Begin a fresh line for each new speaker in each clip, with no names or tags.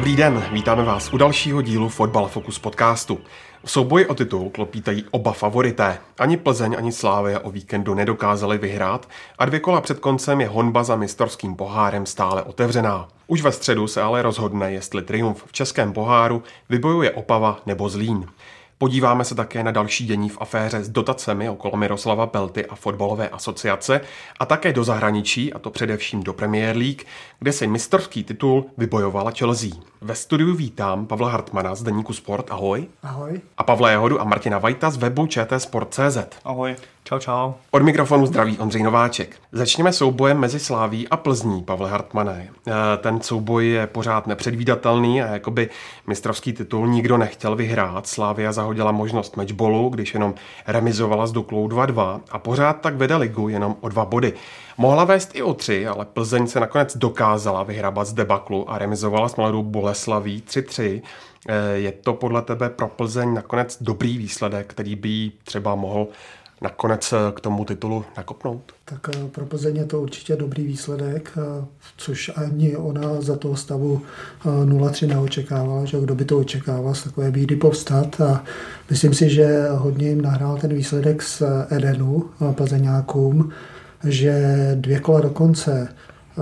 Dobrý den, vítáme vás u dalšího dílu Fotbal Focus podcastu. V souboji o titul klopítají oba favorité. Ani Plzeň, ani Slávia o víkendu nedokázali vyhrát a dvě kola před koncem je honba za mistorským pohárem stále otevřená. Už ve středu se ale rozhodne, jestli triumf v českém poháru vybojuje Opava nebo Zlín. Podíváme se také na další dění v aféře s dotacemi okolo Miroslava Pelty a fotbalové asociace a také do zahraničí, a to především do Premier League, kde se mistrovský titul vybojovala Chelsea. Ve studiu vítám Pavla Hartmana z Deníku Sport, ahoj.
Ahoj.
A Pavla Jehodu a Martina Vajta z webu ČT.cz.
Ahoj. Čau, čau.
Od mikrofonu zdraví Ondřej Nováček. Začněme soubojem mezi Sláví a Plzní, Pavle Hartmane. Eh, Ten souboj je pořád nepředvídatelný a jakoby mistrovský titul nikdo nechtěl vyhrát. Slávia zahodila možnost matchballu, když jenom remizovala s Duklou 2-2 a pořád tak vede ligu jenom o dva body. Mohla vést i o tři, ale Plzeň se nakonec dokázala vyhrabat z debaklu a remizovala s mladou Boleslaví 3-3. Eh, Je to podle tebe pro Plzeň nakonec dobrý výsledek, který by jí třeba mohl nakonec eh, k tomu titulu nakopnout?
Tak eh, pro Plzeň je to určitě dobrý výsledek, eh, což ani ona za toho stavu eh, 0-3 neočekávala, že kdo by to očekával z takové bídy povstat a myslím si, že hodně jim nahrál ten výsledek z Edenu Plzeňákům, že dvě kola do konce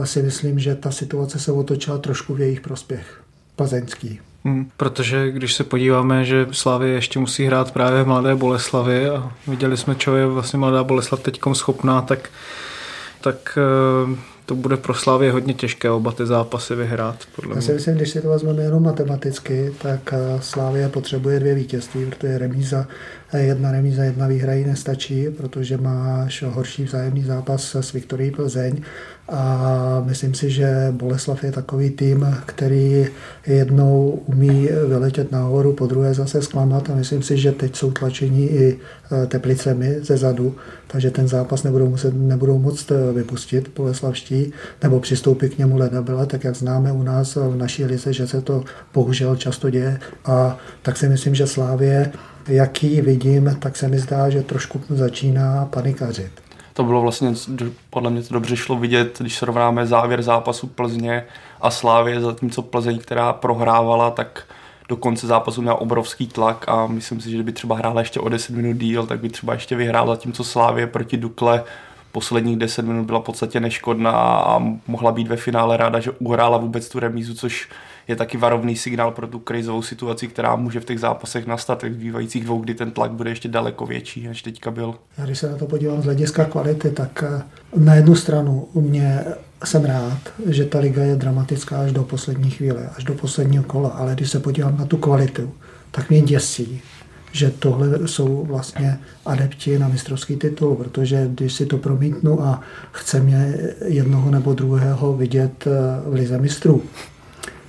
si myslím, že ta situace se otočila trošku v jejich prospěch. Plzeňský.
Hmm, protože když se podíváme, že Slávě ještě musí hrát právě v Mladé Boleslavi a viděli jsme, čeho je vlastně Mladá Boleslav teďkom schopná, tak, tak eh, to bude pro Slávě hodně těžké oba ty zápasy vyhrát, podle
Já si myslím, když si to vezmeme jenom matematicky, tak eh, Slávia potřebuje dvě vítězství, protože remíza, eh, jedna remíza, jedna výhra jí nestačí, protože máš horší vzájemný zápas s Viktorií Plzeň a myslím si, že Boleslav je takový tým, který jednou umí vyletět nahoru, po druhé zase zklamat a myslím si, že teď jsou tlačení i eh, teplicemi ze zadu, takže ten zápas nebudou, muset, nebudou moct eh, vypustit boleslavští, nebo přistoupit k němu ledabele, tak jak známe u nás v naší lize, že se to bohužel často děje a tak si myslím, že Slávě, jak ji vidím, tak se mi zdá, že trošku začíná panikařit.
To bylo vlastně, podle mě to dobře šlo vidět, když srovnáme závěr zápasu Plzně a Slávě, zatímco Plzeň, která prohrávala, tak do konce zápasu měla obrovský tlak a myslím si, že kdyby třeba hrála ještě o 10 minut díl, tak by třeba ještě vyhrála, zatímco Slávě proti Dukle posledních 10 minut byla v podstatě neškodná a mohla být ve finále ráda, že uhrála vůbec tu remízu, což je taky varovný signál pro tu krizovou situaci, která může v těch zápasech nastat v zbývajících dvou, kdy ten tlak bude ještě daleko větší, než teďka byl.
Já když se na to podívám z hlediska kvality, tak eh, na jednu stranu u mě jsem rád, že ta liga je dramatická až do poslední chvíle, až do posledního kola, ale když se podívám na tu kvalitu, tak mě děsí, že tohle jsou vlastně adepti na mistrovský titul, protože když si to promítnu a chceme jednoho nebo druhého vidět eh, v lize mistrů,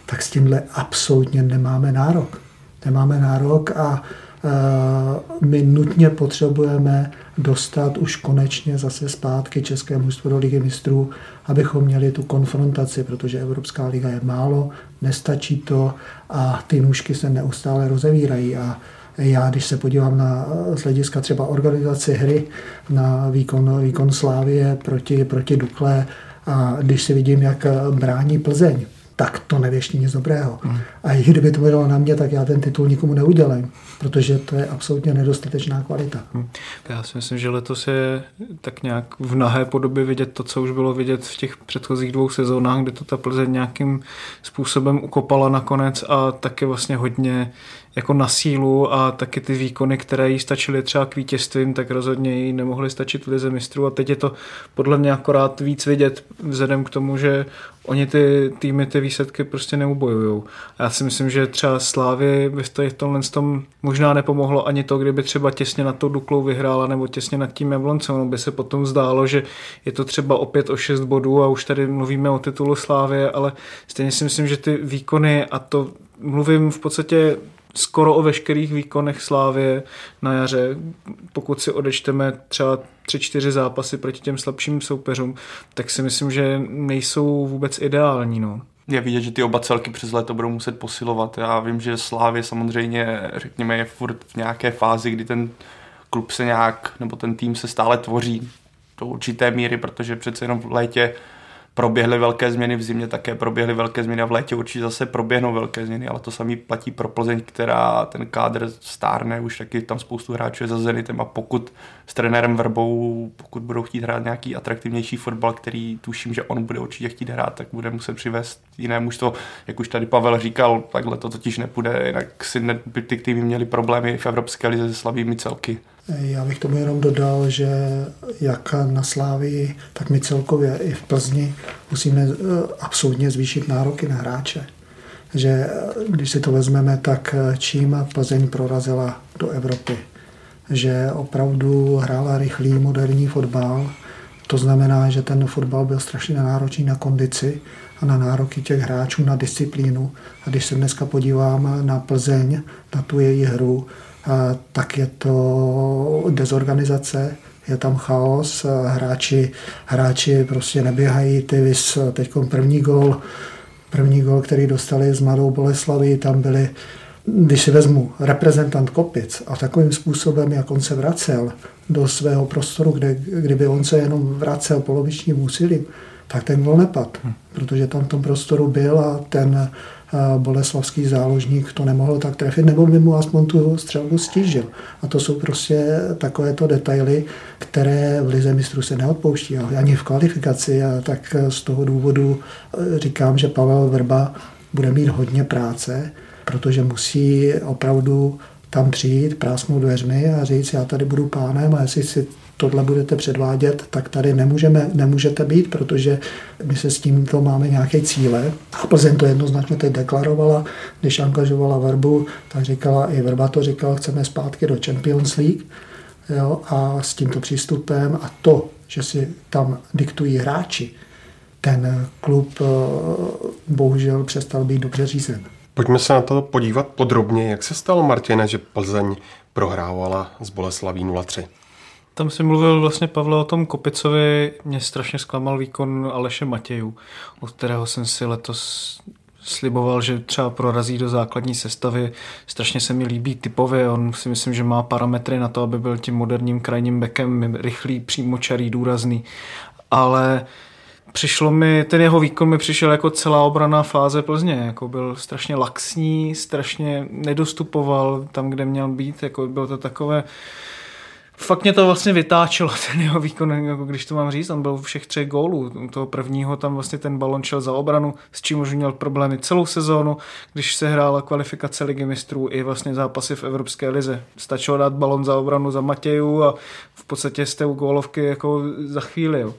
tak s tímhle absolutně nemáme nárok. Nemáme nárok a e, my nutně potřebujeme dostat už konečně zase zpátky České mužstvo do ligy mistrů, abychom měli tu konfrontaci, protože Evropská liga je málo, nestačí to a ty nůžky se neustále rozevírají a já, když se podívám na z hlediska třeba organizaci hry, na výkon, výkon Slávie proti, proti Dukle a když si vidím, jak brání Plzeň, tak to nevěští nic dobrého. Mm. A i kdyby to bylo na mě, tak já ten titul nikomu neudělám, protože to je absolutně nedostatečná kvalita. Mm.
Já si myslím, že letos je tak nějak v nahé podobě vidět to, co už bylo vidět v těch předchozích dvou sezónách, kde to ta Plzeň nějakým způsobem ukopala nakonec a taky vlastně hodně jako na sílu a taky ty výkony, které jí stačily třeba k vítězstvím, tak rozhodně jí nemohly stačit v lize mistrů a teď je to podle mě akorát víc vidět vzhledem k tomu, že oni ty týmy ty výsledky prostě neubojujou. A já si myslím, že třeba Slávy by v tomhle tom možná nepomohlo ani to, kdyby třeba těsně nad tou Duklou vyhrála nebo těsně nad tím Jabloncem. Ono by se potom zdálo, že je to třeba opět o 6 bodů a už tady mluvíme o titulu Slávy, ale stejně si myslím, že ty výkony a to mluvím v podstatě skoro o veškerých výkonech Slávě na jaře. Pokud si odečteme třeba tři, čtyři zápasy proti těm slabším soupeřům, tak si myslím, že nejsou vůbec ideální. No.
Je vidět, že ty oba celky přes léto budou muset posilovat. Já vím, že Slávě samozřejmě, řekněme, je furt v nějaké fázi, kdy ten klub se nějak, nebo ten tým se stále tvoří do určité míry, protože přece jenom v létě proběhly velké změny, v zimě také proběhly velké změny a v létě určitě zase proběhnou velké změny, ale to samý platí pro Plzeň, která ten kádr stárne, už taky tam spoustu hráčů je za Zenitem a pokud s trenérem Verbou, pokud budou chtít hrát nějaký atraktivnější fotbal, který tuším, že on bude určitě chtít hrát, tak bude muset přivést jiné mužstvo, jak už tady Pavel říkal, takhle to totiž nepůjde, jinak si ne, by ty týmy měli problémy v Evropské lize se slabými celky.
Já bych tomu jenom dodal, že jak na Slávii, tak my celkově i v Plzni musíme eh, absolutně zvýšit nároky na hráče. Že eh, když si to vezmeme, tak eh, čím Plzeň prorazila do Evropy. Že opravdu hrála rychlý moderní fotbal, to znamená, že ten fotbal byl strašně náročný na kondici a na nároky těch hráčů na disciplínu. A když se dneska podívám na Plzeň, na tu její hru, tak je to dezorganizace, je tam chaos, hráči, hráči prostě neběhají, ty vys, teď první gol, první gol, který dostali s Mladou Boleslavy, tam byli, když si vezmu reprezentant Kopic a takovým způsobem, jak on se vracel do svého prostoru, kde, kdyby on se jenom vracel polovičním úsilím, tak ten gol nepad, hm. protože tam v tom prostoru byl a ten boleslavský záložník to nemohl tak trefit, nebo by mu aspoň tu střelbu stížil. A to jsou prostě takovéto detaily, které v Lize mistrů se neodpouští, ani v kvalifikaci. A tak z toho důvodu e, říkám, že Pavel Vrba bude mít hodně práce, protože musí opravdu tam přijít, prásnout dveřmi a říct, já tady budu pánem a jestli si tohle budete předvádět, tak tady nemůžeme, nemůžete být, protože my se s tímto máme nějaké cíle. A Plzeň to jednoznačně teď deklarovala, když angažovala Verbu, tak říkala, i Verba to říkala, chceme zpátky do Champions League. Jo, a s tímto přístupem a to, že si tam diktují hráči, ten klub eh, bohužel přestal být dobře řízen.
Pojďme se na to podívat podrobně, jak se stalo Martine, že Plzeň prohrávala z Boleslaví 0-3.
Tam si mluvil vlastně Pavle o tom Kopicovi, mě strašně zklamal výkon Aleše Matějů, od kterého jsem si letos sliboval, že třeba prorazí do základní sestavy. Strašně se mi líbí typově, on si myslím, že má parametry na to, aby byl tím moderním krajním bekem, rychlý, přímočarý, důrazný. Ale přišlo mi, ten jeho výkon mi přišel jako celá obraná fáze Plzně, jako byl strašně laxní, strašně nedostupoval tam, kde měl být, jako bylo to takové, fakt mě to vlastně vytáčelo, ten jeho výkon, jako když to mám říct, on byl všech třech gólů. U toho prvního tam vlastně ten balon šel za obranu, s čím už měl problémy celou sezónu, když se hrála kvalifikace ligy mistrů i vlastně zápasy v Evropské lize. Stačilo dát balon za obranu za Matěju a v podstatě jste u gólovky jako za chvíli. Jo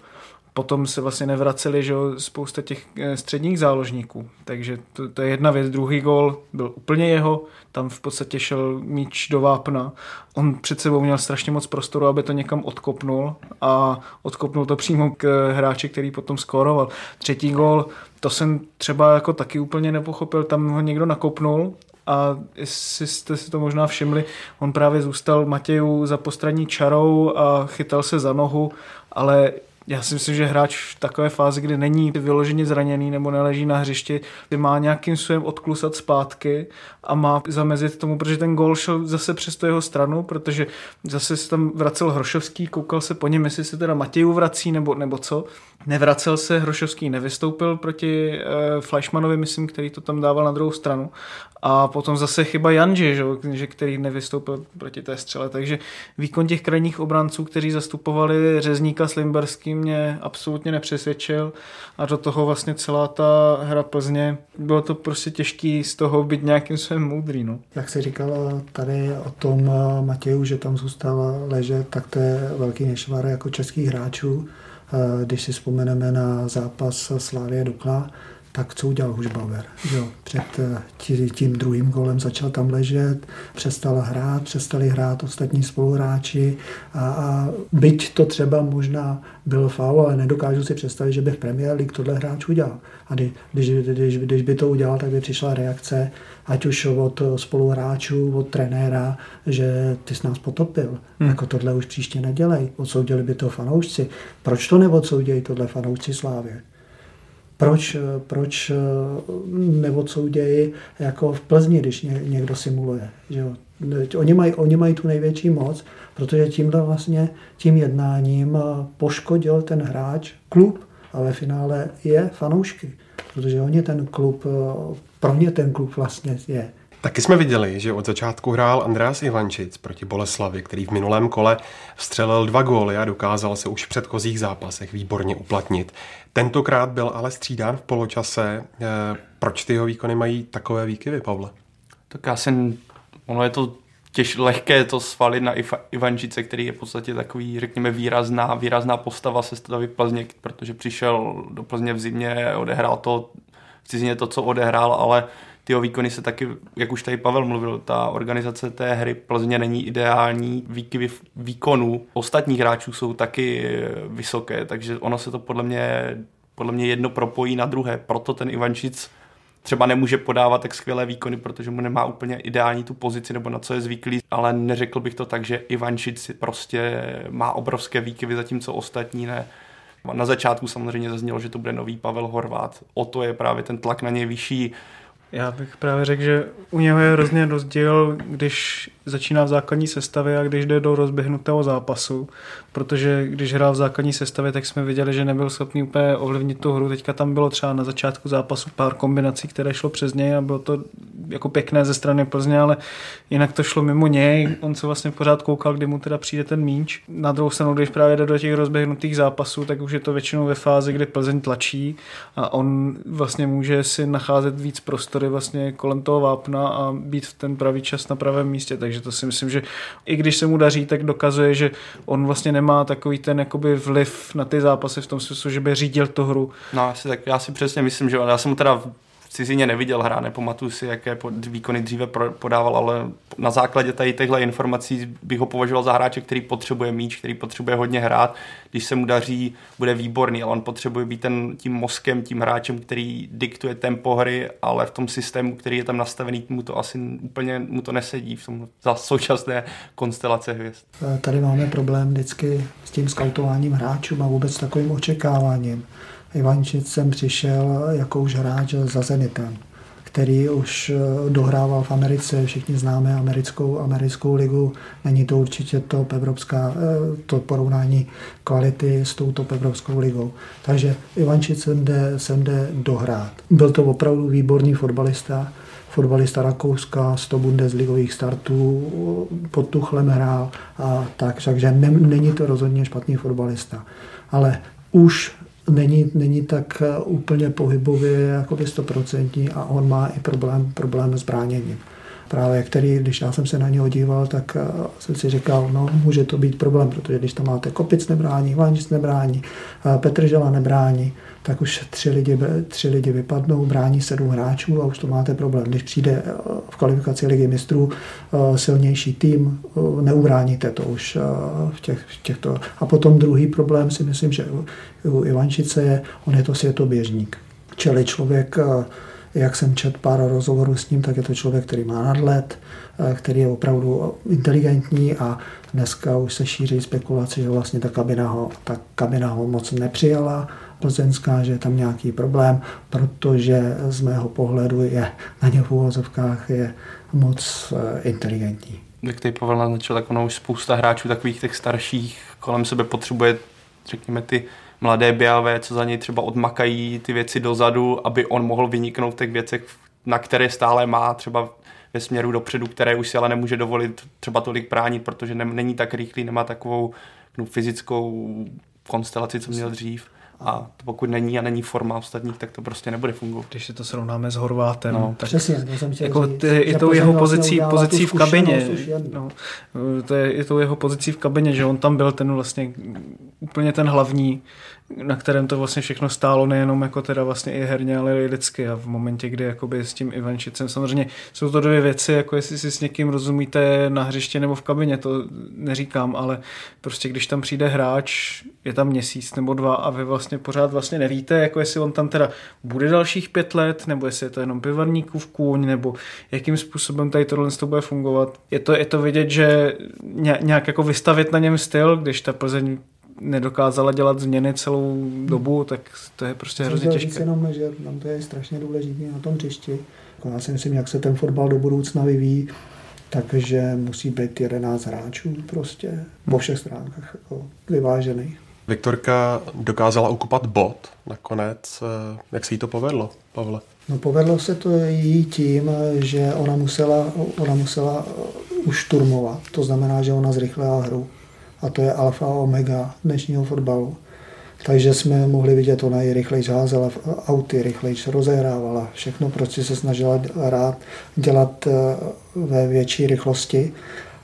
potom se vlastně nevraceli, že spousta těch eh, středních záložníků. Takže to, to je jedna věc. Druhý gol byl úplně jeho, tam v podstatě šel míč do vápna. On před sebou měl strašně moc prostoru, aby to někam odkopnul a odkopnul to přímo k hráči, který potom skóroval. Třetí gol, to jsem třeba jako taky úplně nepochopil, tam ho někdo nakopnul a jestli jste si to možná všimli, on právě zůstal Matěju za postranní čarou a chytal se za nohu, ale já si myslím, že hráč v takové fázi, kdy není vyloženě zraněný nebo neleží na hřišti, by má nějakým způsobem odklusat zpátky a má zamezit tomu, protože ten gol šel zase přes tu jeho stranu, protože zase se tam vracel Hrošovský, koukal se po něm, jestli se teda Matěju vrací nebo, nebo co. Nevracel se, Hrošovský nevystoupil proti e, Fleischmanovi, myslím, který to tam dával na druhou stranu. A potom zase chyba Janži, že, že který nevystoupil proti té střele. Takže výkon těch krajních obranců, kteří zastupovali Řezníka s Limberským, mě absolutně nepřesvědčil. A do toho vlastně celá ta hra Plzně, bylo to prostě těžký z toho být nějakým svým moudrý. No.
Jak se říkal tady o tom Matěju, že tam zůstává ležet, tak to je velký nešvar jako českých hráčů. Když si vzpomeneme na zápas Slávě Dukla, tak co udělal Hušbauer? Jo, před eh, tím druhým golem začal tam ležet, přestal hrát, přestali hrát ostatní spoluhráči a, a byť to třeba možná byl faul, ale nedokážu si představit, že by v Premier League tohle hráč udělal. A když, když, když by to udělal, tak by přišla reakce, ať už od spoluhráčů, od trenéra, že ty jsi nás potopil. Hmm. Jako tohle už příště nedělej. Odsoudili by to fanoušci. Proč to neodsoudějí tohle fanoušci Slávě? Proč, proč neodsoudějí jako v Plzni, když někdo simuluje. Že jo? Oni, mají, oni mají tu největší moc, protože tímhle vlastně, tím jednáním poškodil ten hráč klub a ve finále je fanoušky, protože oni ten klub, pro ně ten klub vlastně je.
Taky jsme viděli, že od začátku hrál Andreas Ivančic proti Boleslavi, který v minulém kole vstřelil dva góly a dokázal se už v předchozích zápasech výborně uplatnit. Tentokrát byl ale střídán v poločase. Eh, proč ty jeho výkony mají takové výkyvy, Pavle?
Tak já jsem, ono je to těž lehké to svalit na Ivančice, který je v podstatě takový, řekněme, výrazná, výrazná postava se stavy Plzně, protože přišel do Plzně v zimě, odehrál to v cizině to, co odehrál, ale ty výkony se taky, jak už tady Pavel mluvil, ta organizace té hry Plzně není ideální, výkyvy výkonů ostatních hráčů jsou taky vysoké, takže ono se to podle mě, podle mě jedno propojí na druhé, proto ten Ivančic třeba nemůže podávat tak skvělé výkony, protože mu nemá úplně ideální tu pozici nebo na co je zvyklý, ale neřekl bych to tak, že Ivančic prostě má obrovské výkyvy, zatímco ostatní ne. Na začátku samozřejmě zaznělo, že to bude nový Pavel Horvát. O to je právě ten tlak na něj vyšší.
Já bych právě řekl, že u něho je hrozně rozdíl, když začíná v základní sestavě a když jde do rozběhnutého zápasu, protože když hrál v základní sestavě, tak jsme viděli, že nebyl schopný úplně ovlivnit tu hru. Teďka tam bylo třeba na začátku zápasu pár kombinací, které šlo přes něj a bylo to jako pěkné ze strany Plzně, ale jinak to šlo mimo něj. On se vlastně pořád koukal, kdy mu teda přijde ten míč. Na druhou stranu, když právě jde do těch rozběhnutých zápasů, tak už je to většinou ve fázi, kdy Plzeň tlačí a on vlastně může si nacházet víc prostory vlastně kolem toho vápna a být v ten pravý čas na pravém místě. Takže to si myslím, že i když se mu daří, tak dokazuje, že on vlastně nemá takový ten jakoby vliv na ty zápasy v tom smyslu, že by řídil tu hru.
No, asi tak, já si přesně myslím, že já jsem mu teda cizině neviděl hrát, nepamatuju si, jaké výkony dříve podával, ale na základě tady těchto informací bych ho považoval za hráče, který potřebuje míč, který potřebuje hodně hrát. Když se mu daří, bude výborný, ale on potřebuje být ten, tím mozkem, tím hráčem, který diktuje tempo hry, ale v tom systému, který je tam nastavený, mu to asi úplně mu to nesedí v tom za současné konstelace hvězd.
Tady máme problém vždycky s tím skautováním hráčů a vůbec takovým očekáváním. Ivančic sem přišel jako už hráč za Zenitem, který už eh, dohrával v Americe, všichni známe americkou, americkou ligu, není to určitě top evropská, eh, to porovnání kvality s tou top evropskou ligou. Takže Ivančic sem jde, sem jde dohrát. Byl to opravdu výborný fotbalista, fotbalista Rakouska, 100 bundesligových startů, pod Tuchlem hrál a tak, takže ne, není to rozhodně špatný fotbalista. Ale už není, není tak eh, úplně pohybově jako stoprocentní a on má i problém, problém s bráněním. Právě který, když já jsem se na něho díval, tak eh, jsem si říkal, no může to být problém, protože když tam máte Kopic nebrání, Vančic nebrání, eh, Petr Žela nebrání, tak už tři lidi, tři lidi vypadnou, brání sedm hráčů a už to máte problém. Když přijde eh, v kvalifikaci ligy mistrů eh, silnější tým, eh, neubráníte to už v, těch, v těchto. A potom druhý problém si myslím, že u Ivančice je, on je to světoběžník. Čili člověk, jak jsem čet pár rozhovorů s ním, tak je to člověk, který má nadlet, který je opravdu inteligentní a dneska už se šíří spekulace, že vlastně ta kabina ho, ta kabina ho moc nepřijala plzeňská, že je tam nějaký problém, protože z mého pohledu je na ně v úvozovkách je moc eh, inteligentní.
Jak tady Pavel naznačil, tak ono už spousta hráčů takových těch starších kolem sebe potřebuje, řekněme, ty mladé biavé, co za něj třeba odmakají ty věci dozadu, aby on mohl vyniknout v těch věcech, na které stále má třeba ve směru dopředu, které už si ale nemůže dovolit třeba tolik bránit, protože ne, není tak rychlý, nemá takovou no, fyzickou konstelaci, co měl dřív. A to pokud není a není forma ostatních, tak to prostě nebude fungovat.
Když si to srovnáme s Horvátem,
no,
tak
přesně, to jsem
jako ty, i tou jeho pozicí, pozicí v kabině, no, to je i tou jeho pozicí v kabině, že on tam byl ten vlastně úplně ten hlavní, na kterém to vlastně všechno stálo, nejenom jako teda vlastně i herně, ale i lidsky a v momentě, kdy jakoby s tím Ivančicem, samozřejmě jsou to dvě věci, jako jestli si s někým rozumíte na hřiště nebo v kabině, to neříkám, ale prostě když tam přijde hráč, je tam měsíc nebo dva a vy vlastně pořád vlastně nevíte, jako jestli on tam teda bude dalších pět let, nebo jestli je to jenom pivarníkův kůň, nebo jakým způsobem tady tohle to bude fungovat. Je to, je to vidět, že nějak jako vystavit na něm styl, když ta Plzeň nedokázala dělat změny celou dobu, tak to je prostě hrozně těžké.
jenom, že tam to je strašně důležité na tom hřišti. Já si myslím, jak se ten fotbal do budoucna vyvíjí, takže musí být 11 hráčů prostě po všech stránkách jako vyvážený.
Viktorka dokázala ukupat bod nakonec. Jak se jí to povedlo, Pavle?
No povedlo se to jí tím, že ona musela, ona musela ušturmovat. To znamená, že ona zrychlila hru a to je alfa a omega dnešního fotbalu. Takže jsme mohli vidět, ona i rychleji házela auty, rychleji rozehrávala, všechno prostě se snažila rád dělat eh, ve větší rychlosti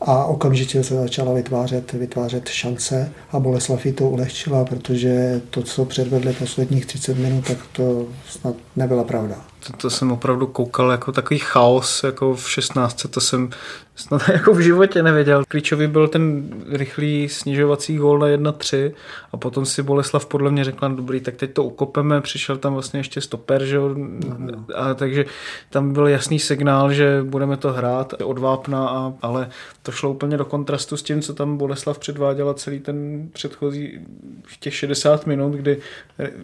a okamžitě se začala vytvářet, vytvářet šance a Boleslav to ulehčila, protože to, co předvedli posledních 30 minut, tak to snad nebyla pravda.
To, to jsem opravdu koukal jako takový chaos, jako v 16. To jsem snad jako v životě nevěděl. Klíčový byl ten rychlý snižovací gól na 1-3 a potom si Boleslav podle mě řekla, no dobrý, tak teď to ukopeme, přišel tam vlastně ještě stoper, že jo? A, takže tam byl jasný signál, že budeme to hrát od vápna, a, ale to šlo úplně do kontrastu s tím, co tam Boleslav předváděla celý ten předchozí těch 60 minut, kdy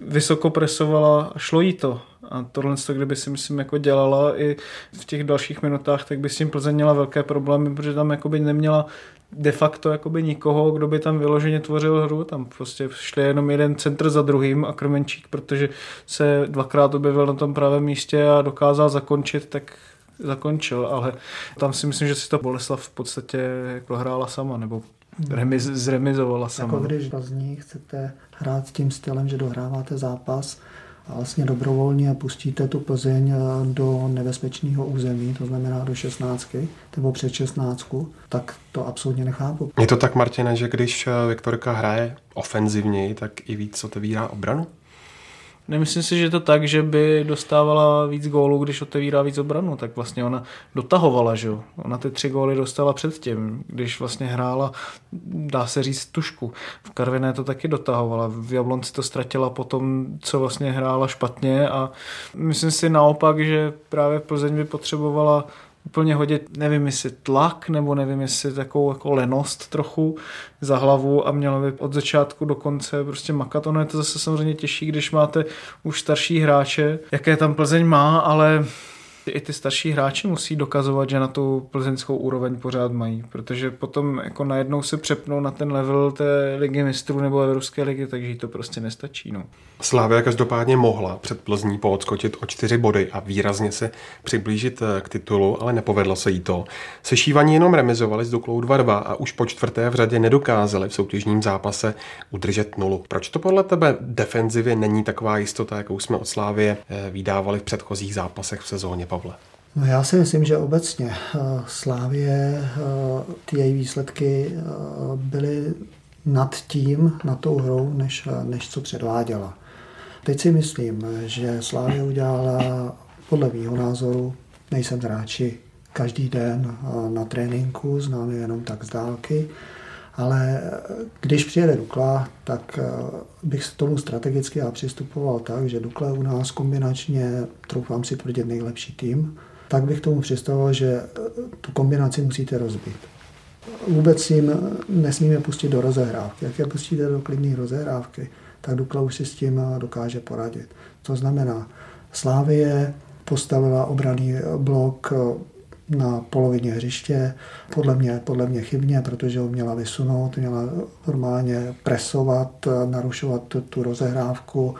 vysoko presovala a šlo jí to. A tohle, kdyby si myslím jako dělala i v těch dalších minutách, tak by s tím Plzeň měla velké problémy, protože tam jakoby neměla de facto jakoby nikoho, kdo by tam vyloženě tvořil hru. Tam prostě šli jenom jeden centr za druhým a Krmenčík, protože se dvakrát objevil na tom pravém místě a dokázal zakončit, tak zakončil, ale tam si myslím, že si to Boleslav v podstatě jako hrála sama, nebo remiz, zremizovala sama.
Jako když Plzni chcete hrát tím stylem, že dohráváte zápas, vlastně dobrovolně pustíte tu Plzeň eh, do nebezpečného území, to znamená do 16 nebo před 16, tak to absolutně nechápu.
Je to tak, Martina, že když eh, Viktorka hraje ofenzivněji, tak i víc otevírá obranu?
Nemyslím si, že je to tak, že by dostávala víc gólů, když otevírá víc obranu, tak vlastně ona dotahovala, že jo. Ona ty tři góly dostala předtím, když vlastně hrála, dá se říct, tušku. V Karviné to taky dotahovala, v Jablonci to ztratila potom, co vlastně hrála špatně a myslím si naopak, že právě Plzeň by potřebovala úplně hodit, nevím jestli tlak, nebo nevím jestli takovou jako lenost trochu za hlavu a mělo by od začátku do konce prostě makat. Ono je to zase samozřejmě těžší, když máte už starší hráče, jaké tam Plzeň má, ale i ty starší hráči musí dokazovat, že na tu plzeňskou úroveň pořád mají, protože potom jako najednou se přepnou na ten level té ligy mistrů nebo Evropské ligy, takže to prostě nestačí. No.
Slávia každopádně mohla před Plzní poodskočit o čtyři body a výrazně se přiblížit eh, k titulu, ale nepovedlo se jí to. Sešívaní jenom remizovali s Duklou 2-2 a už po čtvrté v řadě nedokázali v soutěžním zápase udržet nulu. Proč to podle tebe defenzivě není taková jistota, jakou jsme od Slávie eh, vydávali v předchozích zápasech v sezóně? Pavle?
No já si myslím, že obecně eh, Slávě, eh, ty její výsledky eh, byly nad tím, nad tou hrou, než, než co předváděla. Teď si myslím, že Slávě udělala podle mého názoru, nejsem hráči každý den na tréninku, znám je jenom tak z dálky, ale když přijede Dukla, tak bych s tomu strategicky já přistupoval tak, že Dukla u nás kombinačně, troufám si tvrdit, nejlepší tým, tak bych tomu představoval, že tu kombinaci musíte rozbít. Vůbec jim nesmíme pustit do rozehrávky. Jak je pustíte do klidné rozehrávky, tak Dukla už si s tím dokáže poradit. To znamená, Slávie postavila obraný blok na polovině hřiště. Podle mě, podle mě chybně, protože ho měla vysunout, měla normálně presovat, narušovat tu, tu rozehrávku.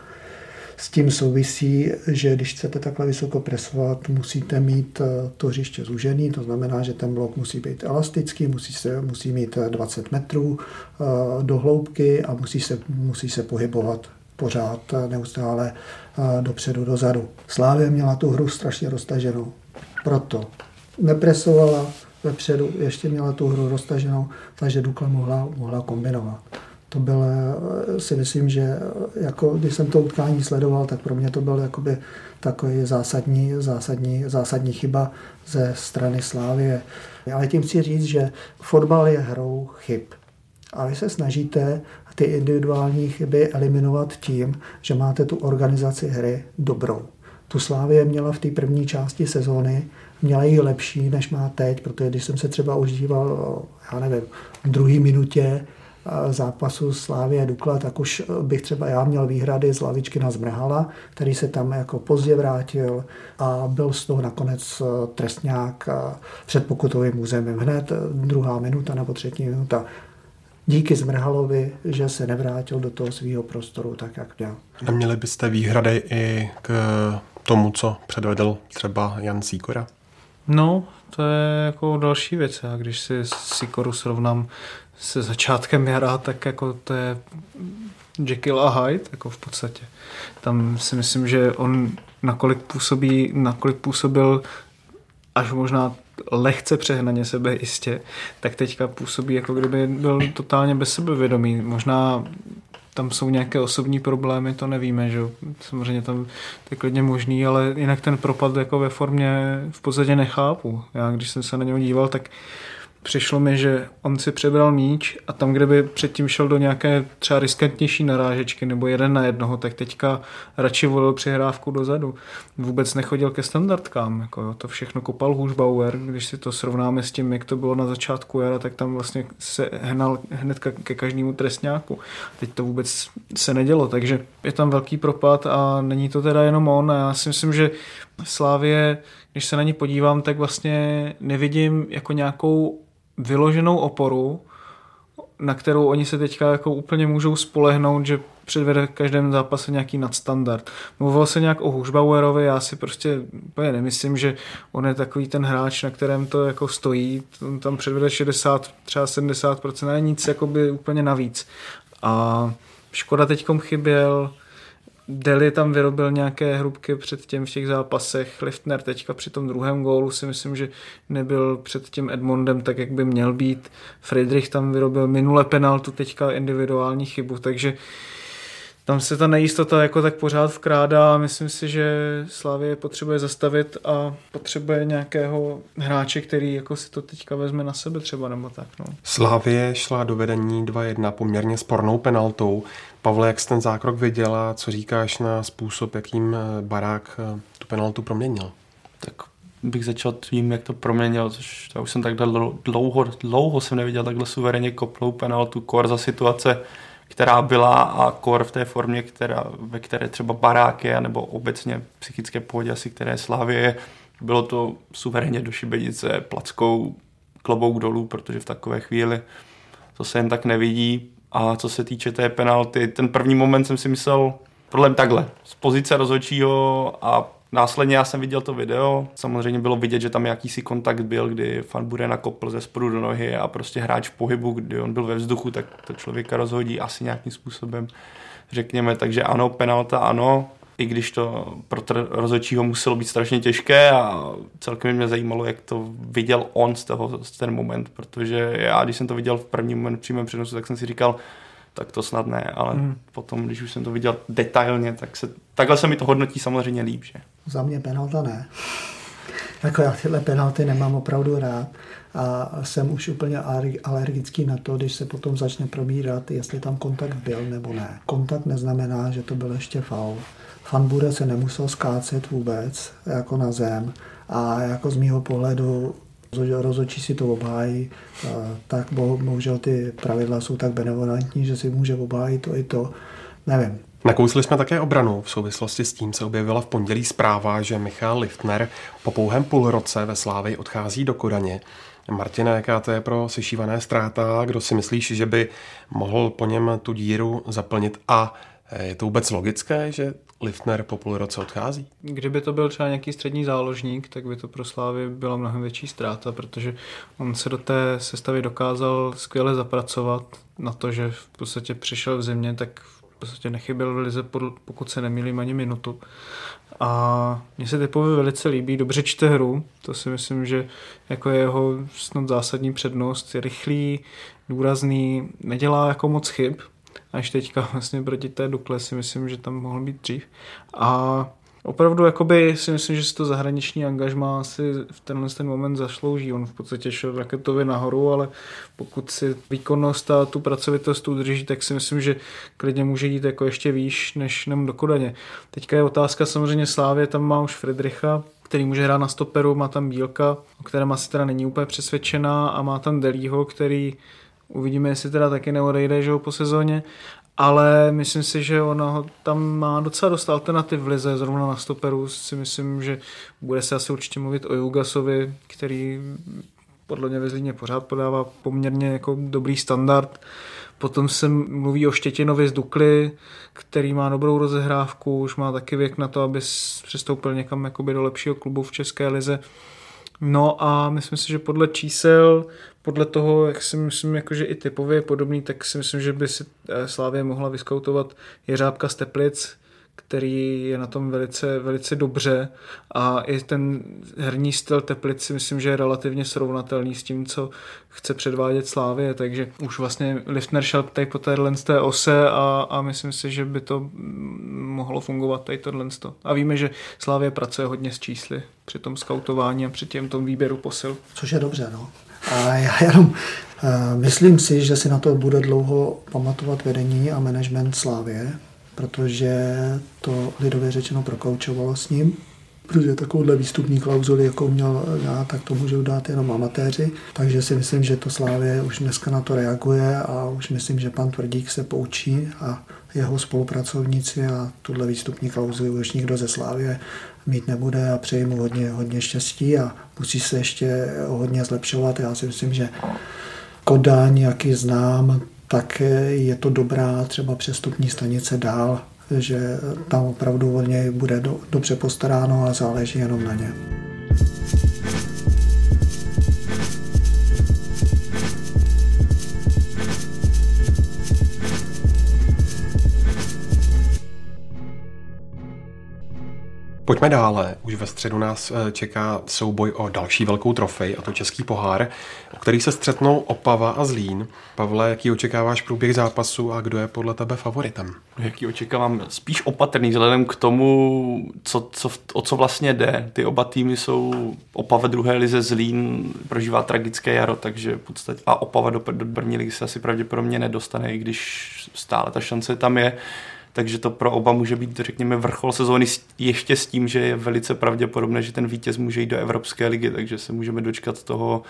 S tím souvisí, že když chcete takhle vysoko presovat, musíte mít eh, to hřiště zúžený, to znamená, že ten blok musí být elastický, musí, se, musí mít 20 eh, metrů eh, do hloubky a musí se, musí se pohybovat pořád neustále dopředu, dozadu. Slávě měla tu hru strašně roztaženou. Proto nepresovala vepředu, ještě měla tu hru roztaženou, takže Dukla mohla, mohla kombinovat. to byl, eh, si myslím, že eh, jako, když jsem to utkání sledoval, tak pro mě to byl jakoby takový zásadní, zásadní, zásadní chyba ze strany Slávie. Ale tím chci říct, že fotbal je hrou chyb. A vy se snažíte ty individuální chyby eliminovat tím, že máte tu organizaci hry dobrou. Tu Slávě měla v té první části sezóny, měla ji lepší, než má teď, protože když jsem se třeba už díval, já nevím, v druhé minutě zápasu Slávě Dukla, tak už bych třeba já měl výhrady z lavičky na Zmrhala, který se tam jako pozdě vrátil a byl z toho nakonec eh, trestňák eh, před pokutovým územím. Hned druhá minuta nebo třetí minuta díky Zmrhalovi, že se nevrátil do toho svého prostoru tak, jak měl.
Neměli byste výhrady i k tomu, co předvedl třeba Jan Sýkora?
No, to je jako další věc. A když si Sikoru srovnám se začátkem jara, tak jako to je Jekyll a Hyde, jako v podstatě. Tam si myslím, že on nakolik působí, nakolik působil až možná lehce přehnaně jistě, tak teďka působí, jako kdyby byl totálně bez sebevědomí. Možná tam jsou nějaké osobní problémy, to nevíme, že samozřejmě tam to je klidně možný, ale jinak ten propad jako ve formě v podstatě nechápu. Já když jsem se na něho díval, tak přišlo mi, že on si přebral míč a tam, kde by předtím šel do nějaké třeba riskantnější narážečky nebo jeden na jednoho, tak teďka radši volil přihrávku dozadu. Vůbec nechodil ke standardkám. Jako jo, to všechno kopal Hušbauer, když si to srovnáme s tím, jak to bylo na začátku jara, tak tam vlastně se hnal hned ke každému trestňáku. Teď to vůbec se nedělo, takže je tam velký propad a není to teda jenom on. A já si myslím, že Slávě, když se na ní podívám, tak vlastně nevidím jako nějakou vyloženou oporu, na kterou oni se teďka jako úplně můžou spolehnout, že předvede v každém zápase nějaký nadstandard. Mluvil se nějak o Hušbauerovi, já si prostě úplně nemyslím, že on je takový ten hráč, na kterém to jako stojí. On tam předvede 60, třeba 70%, ale nic jakoby úplně navíc. A Škoda teďkom chyběl, Deli tam vyrobil nějaké hrubky předtím v těch zápasech. Liftner teďka při tom druhém gólu si myslím, že nebyl před tím Edmondem tak, jak by měl být. Friedrich tam vyrobil minule penaltu, teďka individuální chybu, takže tam se ta nejistota jako tak pořád vkrádá myslím si, že Slávě potřebuje zastavit a potřebuje nějakého hráče, který jako si to teďka vezme na sebe třeba nebo tak. No.
Slávě šla do vedení 2-1 poměrně spornou penaltou. Pavle, jak jsi ten zákrok viděl a co říkáš na způsob, jakým eh, Barák eh, tu penaltu proměnil?
Tak bych začal tím, jak to proměnil, což já už jsem takhle dlouho, dlouho jsem neviděl takhle suverénně koplou penaltu, kor za situace, která byla a kor v té formě, která, ve které třeba barák je, nebo obecně psychické pohodě asi, které Slávě je, bylo to suverénně do šibenice plackou klobouk dolů, protože v takové chvíli to se jen tak nevidí. A co se týče té penalty, ten první moment jsem si myslel, problém takhle, z pozice rozhodčího a Následně já jsem viděl to video, samozřejmě bylo vidět, že tam jakýsi kontakt byl, kdy Fan bude nakopl ze spodu do nohy a prostě hráč v pohybu, kdy on byl ve vzduchu, tak to člověka rozhodí asi nějakým způsobem, řekněme. Takže ano, penalta ano, i když to pro rozhodčího muselo být strašně těžké a celkem mě zajímalo, jak to viděl on z toho z ten moment, protože já, když jsem to viděl v první moment v přímém přenosu, tak jsem si říkal, tak to snad ne, ale hmm. potom, když už jsem to viděl detailně, tak se, takhle se mi to hodnotí samozřejmě líp, že?
Za mě penalta ne. Jako já tyhle penalty nemám opravdu rád a jsem už úplně alergický na to, když se potom začne probírat, jestli tam kontakt byl nebo ne. Kontakt neznamená, že to byl ještě faul. Fanbure se nemusel skácet vůbec jako na zem a jako z mýho pohledu rozhodčí si to obhájí, tak bohužel ty pravidla jsou tak benevolentní, že si může obhájit to i to. Nevím,
Nakousli jsme také obranu. V souvislosti s tím se objevila v pondělí zpráva, že Michal Liftner po pouhém půl roce ve Slávě odchází do Kodaně. Martina, jaká to je pro sešívané ztráta? Kdo si myslíš, že by mohl po něm tu díru zaplnit? A je to vůbec logické, že Liftner po půl roce odchází?
Kdyby to byl třeba nějaký střední záložník, tak by to pro Slávy byla mnohem větší ztráta, protože on se do té sestavy dokázal skvěle zapracovat na to, že v podstatě přišel v zimě, tak v podstatě nechyběl v lize, pokud se nemýlím ani minutu. A mně se typově velice líbí, dobře čte hru, to si myslím, že jako je jeho snad zásadní přednost, je rychlý, důrazný, nedělá jako moc chyb, až teďka vlastně proti té Dukle si myslím, že tam mohl být dřív. A Opravdu jakoby si myslím, že si to zahraniční angažmá si v tenhle ten moment zaslouží. On v podstatě šel raketově nahoru, ale pokud si výkonnost a tu pracovitost udrží, tak si myslím, že klidně může jít jako ještě výš než nem do Kodaně. Teďka je otázka samozřejmě Slávě, tam má už Friedricha, který může hrát na stoperu, má tam Bílka, o kterém asi teda není úplně přesvědčená a má tam Delího, který uvidíme, jestli teda taky neodejde že po sezóně ale myslím si, že ona tam má docela dost alternativ v lize, zrovna na stoperu si myslím, že bude se asi určitě mluvit o Jugasovi, který podle mě ve Zlíně pořád podává poměrně jako dobrý standard. Potom se mluví o Štětinovi z Dukly, který má dobrou rozehrávku, už má taky věk na to, aby přestoupil někam do lepšího klubu v České lize. No a myslím si, že podle čísel, podle toho, jak si myslím, jakože i typově je podobný, tak si myslím, že by si eh, Slávě mohla vyskoutovat Jeřábka z Teplic, který je na tom velice, velice dobře a i ten herní styl Teplic si myslím, že je relativně srovnatelný s tím, co chce předvádět Slávě, takže už vlastně Liftner šel tady po téhle té ose a, a myslím si, že by to mohlo fungovat tady tohle. A víme, že Slávě pracuje hodně s čísly při tom skautování a při těm tom výběru posil.
Což je dobře, no. A já jenom uh, myslím si, že si na to bude dlouho pamatovat vedení a management Slávě, protože to lidově řečeno prokoučovalo s ním, protože takovouhle výstupní klauzuli, jakou měl já, tak to můžou dát jenom amatéři. Takže si myslím, že to Slávě už dneska na to reaguje a už myslím, že pan Tvrdík se poučí a jeho spolupracovníci a tuhle výstupní klauzuli už nikdo ze Slávě mít nebude a přeji mu hodně, hodně štěstí a musí se ještě hodně zlepšovat. Já si myslím, že Kodáň, jaký znám, tak je to dobrá třeba přestupní stanice dál, že tam opravdu o něj bude do, dobře postaráno a záleží jenom na něm.
Pojďme dále. Už ve středu nás eh, čeká souboj o další velkou trofej, a to Český pohár, o který se střetnou Opava a Zlín. Pavle, jaký očekáváš průběh zápasu a kdo je podle tebe favoritem?
Jaký očekávám? Spíš opatrný vzhledem k tomu, co, co, o co vlastně jde. Ty oba týmy jsou Opava druhé lize Zlín, prožívá tragické jaro, takže v podstatě a Opava do, do první ligy se asi pravděpodobně nedostane, i když stále ta šance tam je takže to pro oba může být, řekněme, vrchol sezóny ještě s tím, že je velice pravděpodobné, že ten vítěz může jít do Evropské ligy, takže se můžeme dočkat toho,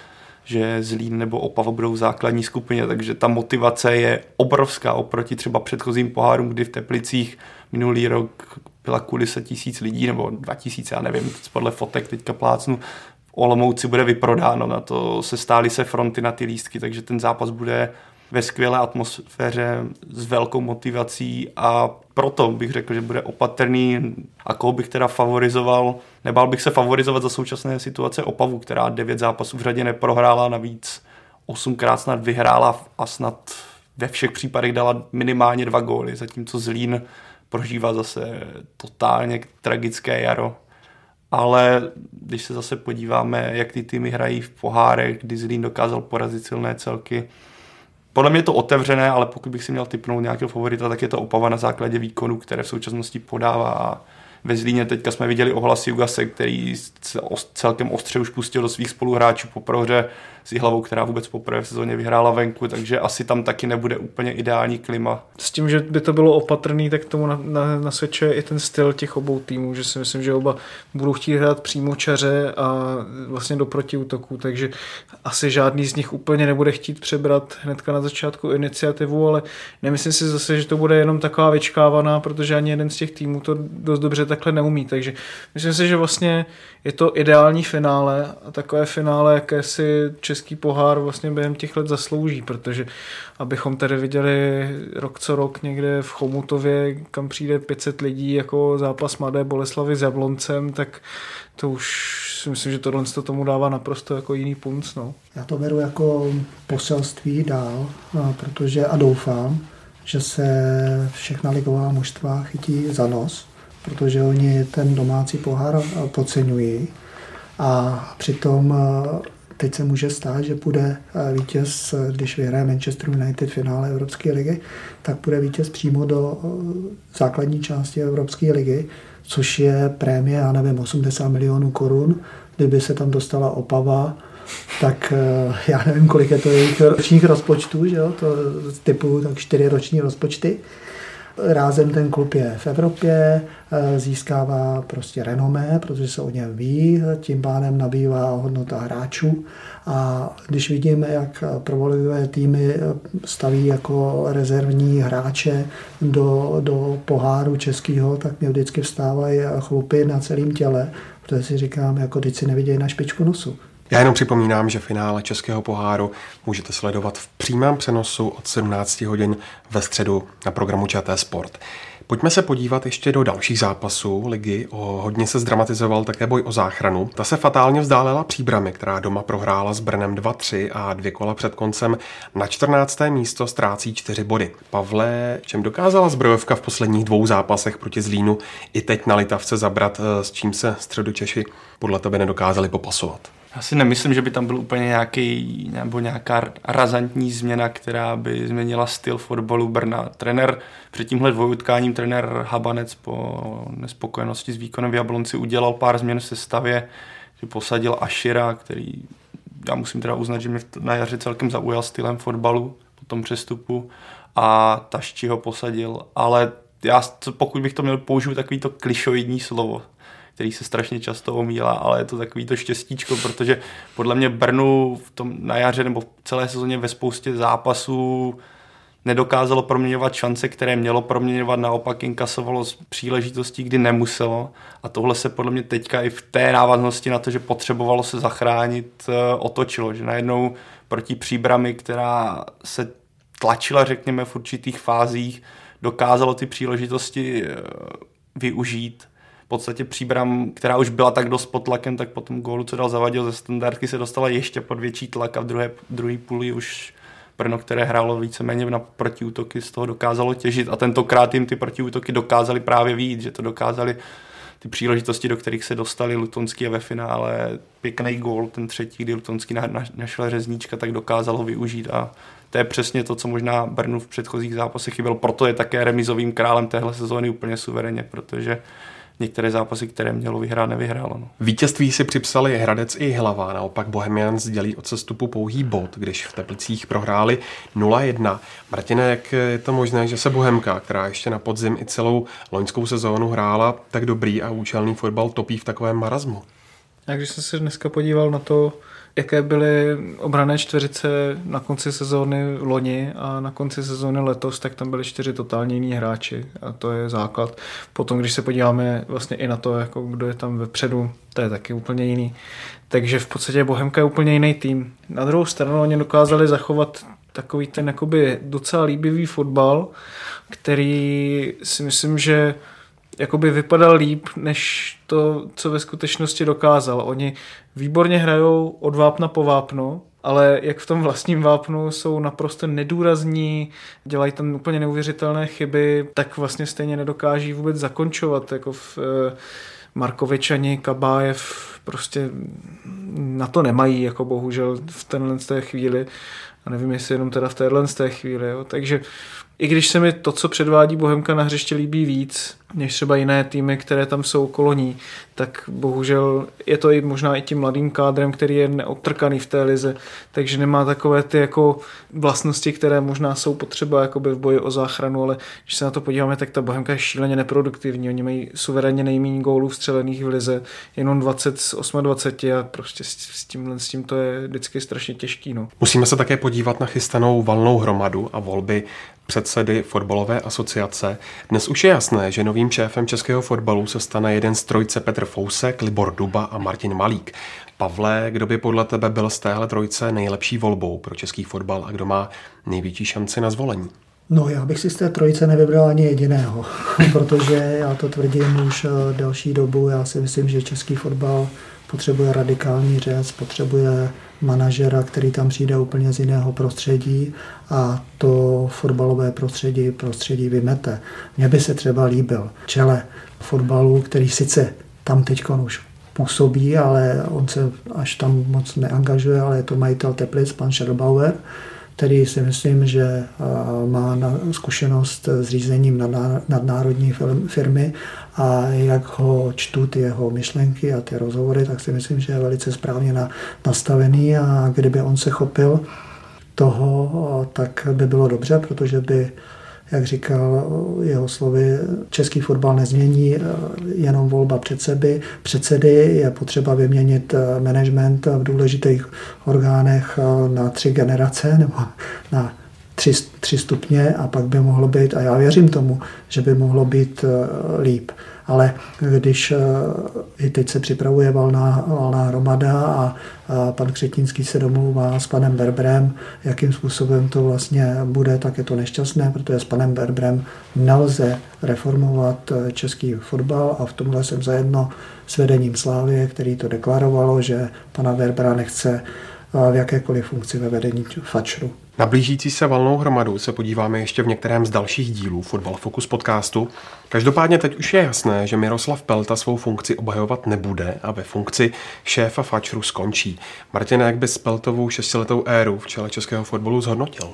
že Zlín nebo Opava budou v základní skupině, takže ta motivace je obrovská oproti třeba předchozím pohárům, kdy v Teplicích minulý rok byla kulisa tisíc lidí, nebo dva tisíce, já nevím, podle fotek teďka plácnu, Olomouci bude vyprodáno, na to se stály se fronty na ty lístky, takže ten zápas bude ve skvělé atmosféře s velkou motivací a proto bych řekl, že bude opatrný a koho bych teda favorizoval. Nebál bych se favorizovat za současné situace Opavu, která devět zápasů v řadě neprohrála, navíc osmkrát snad vyhrála a snad ve všech případech dala minimálně dva góly, zatímco Zlín prožívá zase totálně tragické jaro. Ale když se zase podíváme, jak ty týmy hrají v pohárech, kdy Zlín dokázal porazit silné celky, podle mě je to otevřené, ale pokud bych si měl typnout nějakého favorita, tak je to Opava na základě výkonu, které v současnosti podává. Ve Zlíně teďka jsme viděli ohlasy Jugase, který celkem ostře už pustil do svých spoluhráčů po prohře s hlavou, která vůbec poprvé v sezóně vyhrála venku, takže asi tam taky nebude úplně ideální klima.
S tím, že by to bylo opatrný, tak tomu na, na, nasvědčuje i ten styl těch obou týmů, že si myslím, že oba budou chtít hrát přímo čaře a vlastně do protiútoků, takže asi žádný z nich úplně nebude chtít přebrat hnedka na začátku iniciativu, ale nemyslím si zase, že to bude jenom taková vyčkávaná, protože ani jeden z těch týmů to dost dobře takhle neumí, takže myslím si, že vlastně je to ideální finále a takové finále, jaké si český pohár vlastně během těch let zaslouží, protože abychom tady viděli rok co rok někde v Chomutově, kam přijde 500 lidí jako zápas Mladé Boleslavy s Jabloncem, tak to už si myslím, že tohle to tomu dává naprosto jako jiný punc. No.
Já to beru jako poselství dál, protože a doufám, že se všechna ligová mužstva chytí za nos, protože oni ten domácí pohár podceňují a přitom teď se může stát, že bude eh, vítěz, eh, když vyhraje Manchester United v finále Evropské ligy, tak bude vítěz přímo do základní části Evropské ligy, což je prémie, já nevím, 80 milionů korun. Kdyby se tam dostala Opava, tak já nevím, kolik je to jejich ročních rozpočtů, že jo? to typu tak čtyři roční rozpočty. Rázem ten klub je v Evropě, eh, získává prostě renomé, protože se o něm ví, tím pádem nabývá hodnota hráčů. A když vidíme, jak provolivové týmy staví jako rezervní hráče do, do poháru českého, tak mě vždycky vstávají chlupy na celém těle, protože si říkám, jako teď si nevidějí na špičku nosu.
Já jenom připomínám, že finále Českého poháru můžete sledovat v přímém přenosu od 17 hodin ve středu na programu ČT Sport. Pojďme se podívat ještě do dalších zápasů ligy. O hodně se zdramatizoval také boj o záchranu. Ta se fatálně vzdálela příbrami, která doma prohrála s Brnem 2-3 a dvě kola před koncem na 14. místo ztrácí 4 body. Pavle, čem dokázala zbrojovka v posledních dvou zápasech proti Zlínu i teď na Litavce zabrat, eh, s čím se středočeši podle tebe nedokázali popasovat?
Já si nemyslím, že by tam byl úplně nějaký nebo nějaká razantní změna, která by změnila styl fotbalu Brna. Trenér před tímhle dvojutkáním, trenér Habanec po nespokojenosti s výkonem v Jablonci udělal pár změn v sestavě, že posadil Ašira, který já musím teda uznat, že mě na jaře celkem zaujal stylem fotbalu po tom přestupu a Tašči ho posadil, ale já pokud bych to měl použít takový to klišoidní slovo, který se strašně často omílá, ale je to takový to štěstíčko, protože podle mě Brnu v tom na jaře nebo v celé sezóně ve spoustě zápasů nedokázalo proměňovat šance, které mělo proměňovat, naopak inkasovalo z příležitostí, kdy nemuselo. A tohle se podle mě teďka i v té návaznosti na to, že potřebovalo se zachránit, eh, otočilo. Že najednou proti příbrami, která se tlačila, řekněme, v určitých fázích, dokázalo ty příležitosti eh, využít podstatě příbram, která už byla tak dost pod tlakem, tak po tom gólu, co dal zavadil ze standardky, se dostala ještě pod větší tlak a v druhé, druhý půli už Brno, které hrálo víceméně na protiútoky, z toho dokázalo těžit a tentokrát jim ty protiútoky dokázali právě výjít, že to dokázali ty příležitosti, do kterých se dostali Lutonský a ve finále pěkný gól, ten třetí, kdy Lutonský našel řezníčka, tak dokázalo využít a to je přesně to, co možná Brnu v předchozích zápasech chybělo. Proto je také remizovým králem téhle sezóny úplně suverénně, protože některé zápasy, které mělo vyhrát, nevyhrálo. No.
Vítězství si připsali Hradec i Hlava, naopak Bohemians dělí od sestupu pouhý bod, když v Teplicích prohráli 0-1. Martine, jak je to možné, že se Bohemka, která ještě na podzim i celou loňskou sezónu hrála tak dobrý a účelný fotbal, topí v takovém marazmu?
A když jsem se dneska podíval na to, jaké byly obrané čtveřice na konci sezóny loni a na konci sezóny letos, tak tam byli čtyři totálně jiní hráči a to je základ. Potom, když se podíváme vlastně i na to, jako kdo je tam vepředu, to je taky úplně jiný. Takže v podstatě Bohemka je úplně jiný tým. Na druhou stranu oni dokázali zachovat takový ten jakoby docela líbivý fotbal, který si myslím, že jakoby vypadal líp, než to, co ve skutečnosti dokázal. Oni výborně hrajou od vápna po vápno, ale jak v tom vlastním vápnu jsou naprosto nedůrazní, dělají tam úplně neuvěřitelné chyby, tak vlastně stejně nedokáží vůbec zakončovat, jako v eh, Markovič ani Kabájev prostě na to nemají, jako bohužel v tenhle té chvíli. A nevím, jestli jenom teda v téhle té chvíli. Jo. Takže i když se mi to, co předvádí Bohemka na hřiště líbí víc, než třeba jiné týmy, které tam jsou okolo ní, tak bohužel je to i možná i tím mladým kádrem, který je neotrkaný v té lize, takže nemá takové ty jako vlastnosti, které možná jsou potřeba jakoby v boji o záchranu, ale když se na to podíváme, tak ta Bohemka je šíleně neproduktivní. Oni mají suverénně nejméně gólů vstřelených v lize, jenom 20 z 28 a prostě s tím, s tím to je vždycky strašně těžký. No.
Musíme se také podívat na chystanou valnou hromadu a volby předsedy fotbalové asociace. Dnes už je jasné, že novým šéfem českého fotbalu se stane jeden z trojce Petr Fousek, Libor Duba a Martin Malík. Pavle, kdo by podle tebe byl z téhle trojce nejlepší volbou pro český fotbal a kdo má největší šanci na zvolení?
No, já bych si z té trojice nevybral ani jediného, protože já to tvrdím už eh, delší dobu. Já si myslím, že český fotbal potřebuje radikální řez, potřebuje manažera, který tam přijde úplně z jiného prostředí a to fotbalové prostředí prostředí vymete. Mně by se třeba líbil čele fotbalu, který sice tam teď už působí, ale on se až tam moc neangažuje, ale je to majitel Teplic, pan Scherbauer, který si myslím, že má zkušenost s řízením nadnárodní firmy a jak ho čtu ty jeho myšlenky a ty rozhovory, tak si myslím, že je velice správně nastavený a kdyby on se chopil toho, tak by bylo dobře, protože by jak říkal jeho slovy, český fotbal nezmění jenom volba předsedy. Předsedy je potřeba vyměnit management v důležitých orgánech na tři generace nebo na tři, tři stupně a pak by mohlo být, a já věřím tomu, že by mohlo být líp ale když eh, i teď se připravuje valná, valná hromada a, a pan Křetínský se domluvá s panem Berbrem, jakým způsobem to vlastně bude, tak je to nešťastné, protože s panem Berbrem nelze reformovat eh, český fotbal a v tomhle jsem zajedno s vedením Slávy, který to deklarovalo, že pana Berbera nechce eh, v jakékoliv funkci ve vedení Fačru.
Na blížící se valnou hromadu se podíváme ještě v některém z dalších dílů Football Focus podcastu. Každopádně teď už je jasné, že Miroslav Pelta svou funkci obhajovat nebude a ve funkci šéfa Fačru skončí. Martin, jak bys Peltovou šestiletou éru v čele českého fotbalu zhodnotil?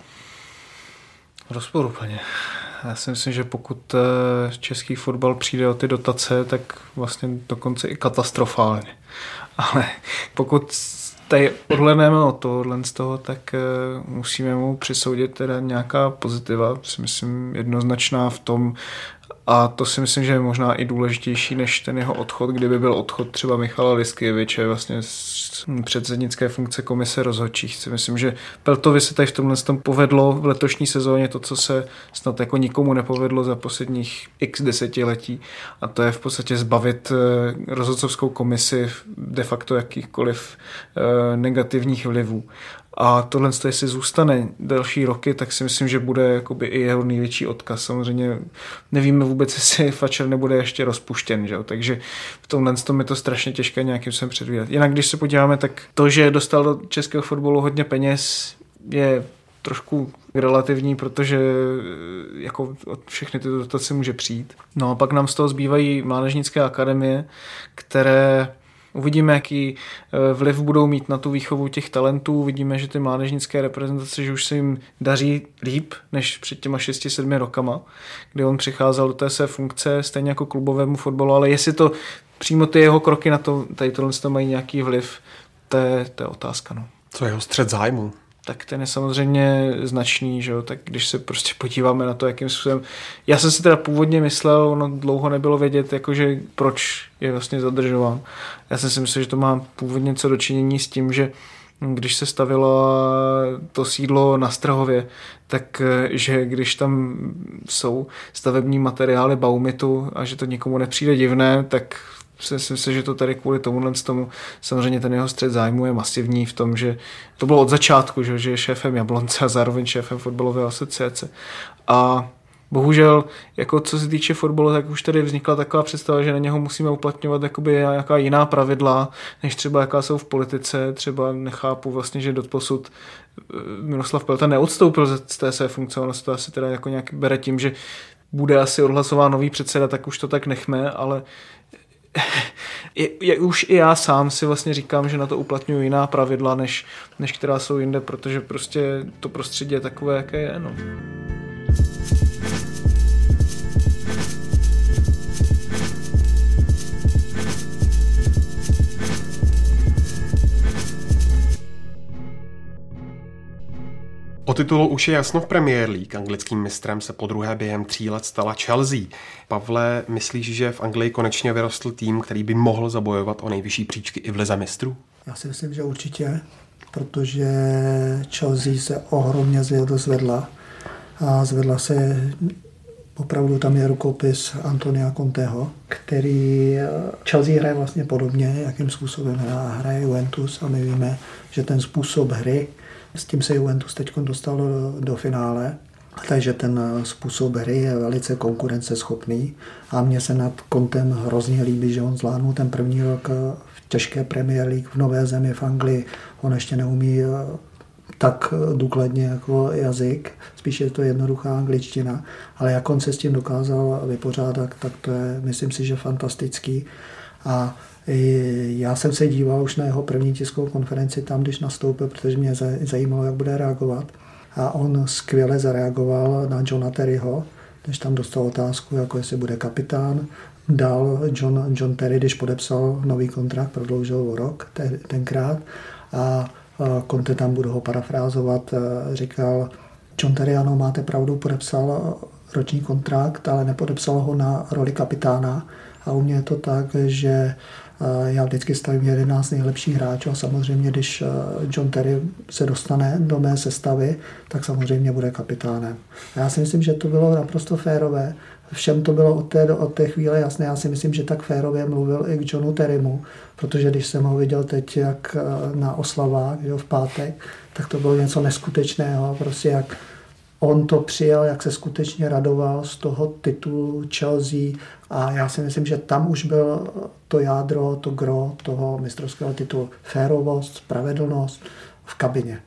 Rozporuplně. Já si myslím, že pokud eh, český fotbal přijde o ty dotace, tak vlastně dokonce i katastrofálně. Ale pokud tady odhledneme od tohohle z toho, tak eh, musíme mu přisoudit teda nějaká pozitiva, si myslím jednoznačná v tom, a to si myslím, že je možná i důležitější než ten jeho odchod, kdyby byl odchod třeba Michala Liskěviče vlastně předsednické funkce komise rozhodčích. Si myslím, že Peltovi se tady v tomhle tom povedlo v letošní sezóně to, co se snad jako nikomu nepovedlo za posledních x desetiletí a to je v podstatě zbavit eh, rozhodcovskou komisi de facto jakýchkoliv eh, negativních vlivů. A tohle, jestli zůstane další roky, tak si myslím, že bude jakoby i jeho největší odkaz. Samozřejmě nevíme vůbec, jestli Fatscher nebude ještě rozpuštěn, že? takže v tomhle tom je to strašně těžké nějakým sem předvídat. Jinak, když se podíváme, tak to, že dostal do českého fotbalu hodně peněz, je trošku relativní, protože jako od všechny ty dotace může přijít. No a pak nám z toho zbývají mládežnické akademie, které Uvidíme, jaký eh, vliv budou mít na tu výchovu těch talentů. Uvidíme, že ty mládežnické reprezentace, že už se jim daří líp než před těma 6-7 rokama, kdy on přicházel do té své funkce, stejně jako klubovému fotbalu, ale jestli to přímo ty jeho kroky na to, tady tohle mají nějaký vliv, to je, to je otázka. No.
Co je jeho střed zájmu?
Tak ten je samozřejmě značný, že jo? tak když se prostě podíváme na to, jakým způsobem. Já jsem si teda původně myslel, ono dlouho nebylo vědět, jakože proč je vlastně zadržován. Já jsem si myslel, že to má původně co dočinění s tím, že když se stavilo to sídlo na Strahově, tak že když tam jsou stavební materiály Baumitu a že to nikomu nepřijde divné, tak Myslím si, že to tady kvůli tomuhle tomu, samozřejmě ten jeho střed zájmu je masivní v tom, že to bylo od začátku, že, že je šéfem Jablonce a zároveň šéfem fotbalové asociace. A bohužel, jako co se týče fotbalu, tak už tady vznikla taková představa, že na něho musíme uplatňovat jakoby nějaká jiná pravidla, než třeba jaká jsou v politice. Třeba nechápu vlastně, že doposud eh, Miroslav Pelta neodstoupil z té své se to asi teda jako nějak bere tím, že bude asi odhlasován nový předseda, tak už to tak nechme, ale je, je, už i já sám si vlastně říkám, že na to uplatňuji jiná pravidla, než, než která jsou jinde, protože prostě to prostředí je takové, jaké je. No.
O titulu už je jasno v Premier League. Anglickým mistrem se po druhé během tří let stala Chelsea. Pavle, myslíš, že v Anglii konečně vyrostl tým, který by mohl zabojovat o nejvyšší příčky i v lize mistrů?
Já si myslím, že určitě, protože Chelsea se ohromně zvedla a zvedla se Opravdu tam je rukopis Antonia Conteho, který Chelsea hraje vlastně podobně, jakým způsobem hraje Juventus a my víme, že ten způsob hry s tím se Juventus teď dostal do, do finále, takže ten způsob hry je velice konkurenceschopný a mně se nad kontem hrozně líbí, že on zvládnul ten první rok v těžké Premier League v nové zemi v Anglii. On ještě neumí eh, tak důkladně jako jazyk, spíš je to jednoduchá angličtina, ale jak on se s tím dokázal vypořádat, tak to je, myslím si, že fantastický. A já jsem se díval už na jeho první tiskovou konferenci tam, když nastoupil, protože mě zajímalo, jak bude reagovat. A on skvěle zareagoval na Johna Terryho, když tam dostal otázku, jako jestli bude kapitán. Dal John, John Terry, když podepsal nový kontrakt, prodloužil o rok tenkrát. A Conte tam budu ho parafrázovat, říkal, John Terry, ano, máte pravdu, podepsal roční kontrakt, ale nepodepsal ho na roli kapitána. A u mě je to tak, že já vždycky stavím 11 nejlepších hráčů a samozřejmě, když John Terry se dostane do mé sestavy, tak samozřejmě bude kapitánem. A já si myslím, že to bylo naprosto férové. Všem to bylo od té, od té chvíle jasné. Já si myslím, že tak férově mluvil i k Johnu Terrymu, protože když jsem ho viděl teď jak na oslavách v pátek, tak to bylo něco neskutečného. Prostě jak on to přijal, jak se skutečně radoval z toho titulu Chelsea a já si myslím, že tam už byl to jádro, to gro toho mistrovského titulu. Férovost, spravedlnost v kabině.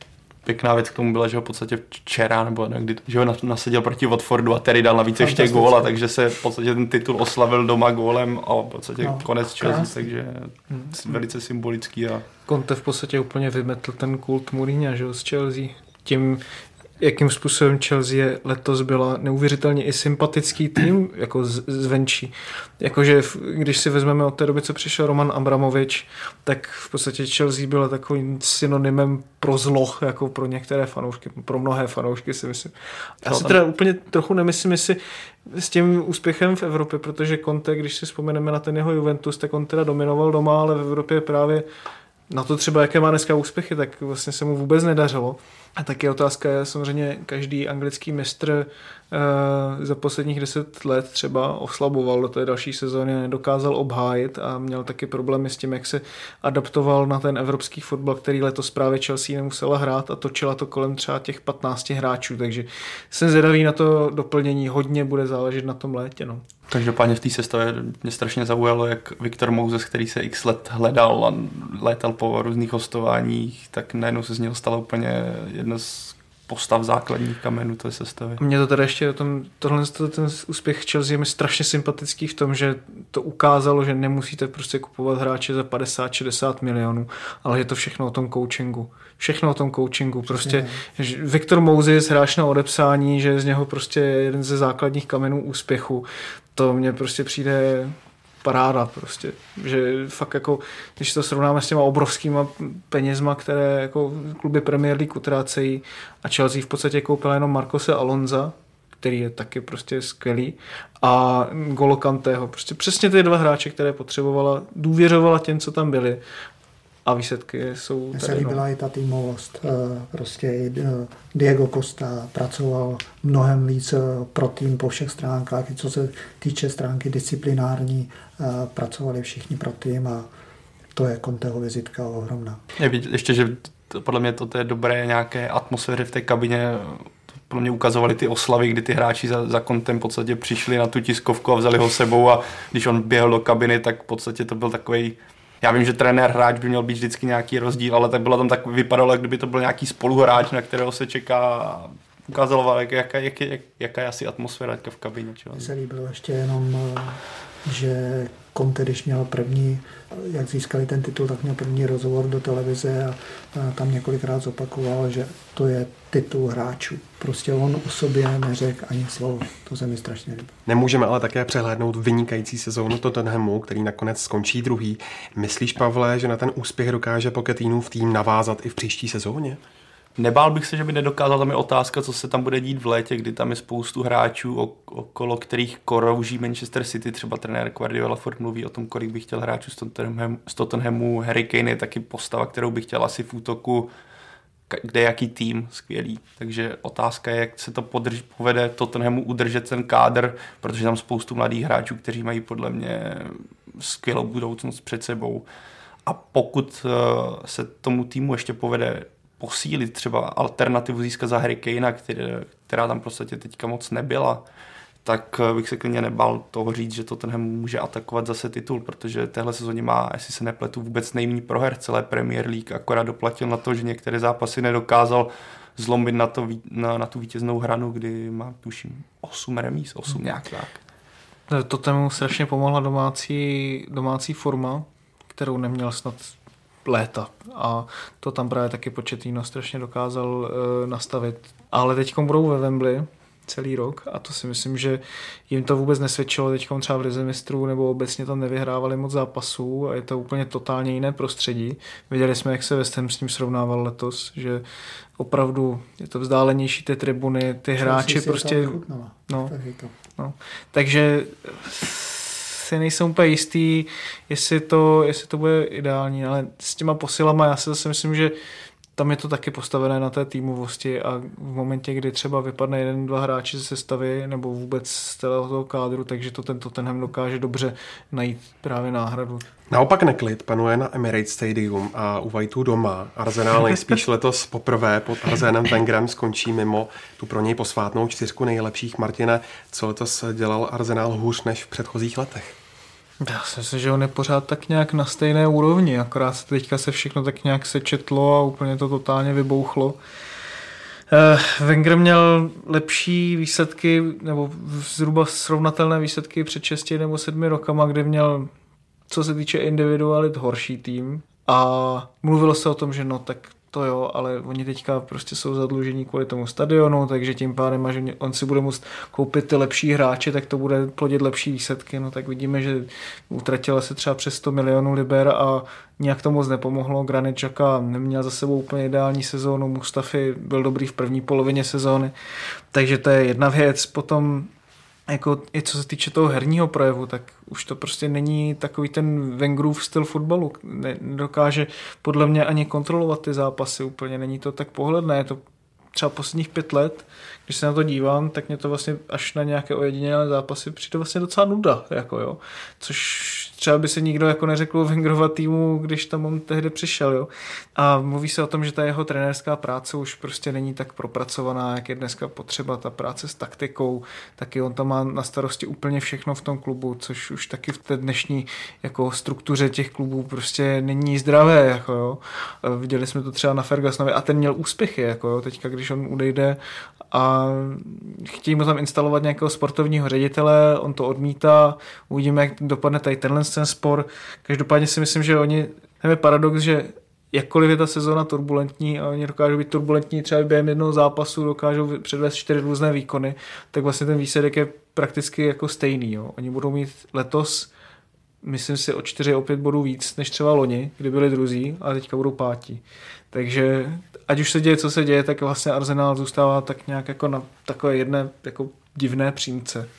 Pěkná věc k tomu byla, že ho v podstatě včera, nebo někdy, že ho nasadil proti Watfordu a Terry dal navíc ještě góla, takže se v podstatě ten titul oslavil doma gólem a v podstatě no, konec Chelsea, takže hmm. velice symbolický. A...
Conte v podstatě úplně vymetl ten kult Mourinho, že z Chelsea tím, jakým způsobem Chelsea letos byla neuvěřitelně i sympatický tým jako z, zvenčí. Jakože když si vezmeme od té doby, co přišel Roman Abramovič, tak v podstatě Chelsea byla takovým synonymem pro zlo, jako pro některé fanoušky, pro mnohé fanoušky si myslím. Já si teda úplně trochu nemyslím, jestli s tím úspěchem v Evropě, protože Conte, když si vzpomeneme na ten jeho Juventus, tak on teda dominoval doma, ale v Evropě právě na to třeba, jaké má dneska úspěchy, tak vlastně se mu vůbec nedařilo. A taky otázka je samozřejmě, každý anglický mistr za posledních deset let třeba oslaboval do té další sezóny, nedokázal obhájit a měl taky problémy s tím, jak se adaptoval na ten evropský fotbal, který letos právě Chelsea nemusela hrát a točila to kolem třeba těch 15 hráčů, takže jsem zvědavý na to doplnění, hodně bude záležet na tom létě. No.
Každopádně v té sestavě mě strašně zaujalo, jak Viktor Moses, který se x let hledal a létal po různých hostováních, tak najednou se z něho stala úplně jedna z postav základních kamenů té sestavy.
Mně to teda ještě o tom, tohle ten úspěch Chelsea je mi strašně sympatický v tom, že to ukázalo, že nemusíte prostě kupovat hráče za 50-60 milionů, ale je to všechno o tom coachingu. Všechno o tom coachingu. Prostě že Viktor Moses hráč na odepsání, že je z něho prostě jeden ze základních kamenů úspěchu. To mně prostě přijde paráda prostě, že fakt jako, když to srovnáme s těma obrovskýma penězma, které jako kluby Premier League utrácejí a Chelsea v podstatě koupila jenom Marcose Alonza, který je taky prostě skvělý a Golo Kanteho, prostě přesně ty dva hráče, které potřebovala, důvěřovala těm, co tam byli a výsledky jsou
Mně se líbila no. i ta týmovost. Eh, prostě eh, Diego Costa pracoval mnohem víc eh, pro tým po všech stránkách, i co se týče stránky disciplinární, pracovali všichni pro tým a to je Conteho vizitka ohromná.
Je vidět ještě, že to, podle mě to je dobré nějaké atmosféře v té kabině pro mě ukazovali ty oslavy, kdy ty hráči za, za kontem v podstatě přišli na tu tiskovku a vzali ho sebou a když on běhl do kabiny, tak v podstatě to byl takový já vím, že trenér hráč by měl být vždycky nějaký rozdíl, ale tak bylo tam tak vypadalo, kdyby to byl nějaký spoluhráč, na kterého se čeká ukázalo, jak, jaká, jak, jak, jaká je asi atmosféra v kabině.
Mně se líbilo ještě jenom, eh, že Conte, když měl první, jak získali ten titul, tak měl první rozhovor do televize a, tam několikrát zopakoval, že to je titul hráčů. Prostě on o sobě neřekl ani slovo. To se mi strašně líbí.
Nemůžeme ale také přehlédnout vynikající sezónu Tottenhamu, který nakonec skončí druhý. Myslíš, Pavle, že na ten úspěch dokáže v tým navázat i v příští sezóně?
Nebál bych se, že by nedokázal, tam je otázka, co se tam bude dít v létě, kdy tam je spoustu hráčů, okolo kterých korouží Manchester City, třeba trenér Guardiola Ford mluví o tom, kolik by chtěl hráčů z Tottenhamu, z Tottenhamu. Harry Kane je taky postava, kterou bych chtěl asi v útoku, kde jaký tým skvělý. Takže otázka je, jak se to podrž, povede Tottenhamu udržet ten kádr, protože tam spoustu mladých hráčů, kteří mají podle mě skvělou budoucnost před sebou. A pokud eh, se tomu týmu ještě povede posílit, třeba alternativu získat za Harry Kane, která tam prostě teďka moc nebyla, tak bych se klidně nebal toho říct, že to ten může atakovat zase titul, protože téhle sezóně má, jestli se nepletu, vůbec nejméně proher celé Premier League, akorát doplatil na to, že některé zápasy nedokázal zlomit na, to, na, na tu vítěznou hranu, kdy má, tuším, 8 remíz, 8 nějak tak.
To tomu strašně pomohla domácí, domácí forma, kterou neměl snad léta. A to tam právě taky Početýno strašně dokázal uh, nastavit. Ale teď budou ve Wembley, celý rok a to si myslím, že jim to vůbec nesvědčilo teď třeba v Lize mistrů nebo obecně tam nevyhrávali moc zápasů a je to úplně totálně jiné prostředí. Viděli jsme, jak se West Ham s tím srovnával letos, že opravdu je to vzdálenější ty tribuny, ty hráči prostě... No, no, takže si nejsem úplně jistý, jestli to, jestli to bude ideální, ale s těma posilama já si zase myslím, že tam je to taky postavené na té týmovosti a v momentě, kdy třeba vypadne jeden, dva hráči ze sestavy nebo vůbec z toho kádru, takže to ten Tottenham dokáže dobře najít právě náhradu.
Naopak neklid panuje na Emirates Stadium a u Whiteů doma. Arsenal nejspíš letos poprvé pod Arzenem Wengerem skončí mimo tu pro něj posvátnou čtyřku nejlepších. Martine, co letos dělal Arsenal hůř než v předchozích letech?
Já si myslím, že on je pořád tak nějak na stejné úrovni, akorát teďka se všechno tak nějak sečetlo a úplně to totálně vybouchlo. Uh, Wenger měl lepší výsledky, nebo zhruba srovnatelné výsledky před 6 nebo 7 rokama, kde měl, co se týče individualit, horší tým. A mluvilo se o tom, že no tak to jo, ale oni teďka prostě jsou zadlužení kvůli tomu stadionu, takže tím pádem, že on si bude muset koupit ty lepší hráče, tak to bude plodit lepší výsledky. No tak vidíme, že utratila se třeba přes 100 milionů liber a nějak to moc nepomohlo. Granit Xhaka neměl za sebou úplně ideální sezónu, Mustafi byl dobrý v první polovině sezóny, takže to je jedna věc. Potom jako i co se týče toho herního projevu, tak už to prostě není takový ten Wengerův styl fotbalu. Nedokáže podle mě ani kontrolovat ty zápasy úplně, není to tak pohledné, je to třeba posledních pět let, když se na to dívám, tak mě to vlastně až na nějaké ojedinělé zápasy přijde vlastně docela nuda, jako jo. Což třeba by se nikdo jako neřekl Wengerova týmu, když tam on tehdy přišel, jo. A mluví se o tom, že ta jeho trenérská práce už prostě není tak propracovaná, jak je dneska potřeba ta práce s taktikou, taky on tam má na starosti úplně všechno v tom klubu, což už taky v té dnešní jako struktuře těch klubů prostě není zdravé, jako jo. Viděli jsme to třeba na Fergusonovi a ten měl úspěchy, jako jo, teďka když on odejde a chtějí mu tam instalovat nějakého sportovního ředitele, on to odmítá, uvidíme, jak dopadne tady tenhle ten spor. Každopádně si myslím, že oni, tam je paradox, že jakkoliv je ta sezóna turbulentní a oni dokážou být turbulentní třeba během jednoho zápasu, dokážou předvést čtyři různé výkony, tak vlastně ten výsledek je prakticky jako stejný. Jo. Oni budou mít letos myslím si o 4 o 5 bodů víc než třeba loni, kdy byli druzí a teďka budou pátí. Takže ať už se děje, co se děje, tak vlastně Arsenal zůstává tak nějak jako na takové jedné jako divné přímce.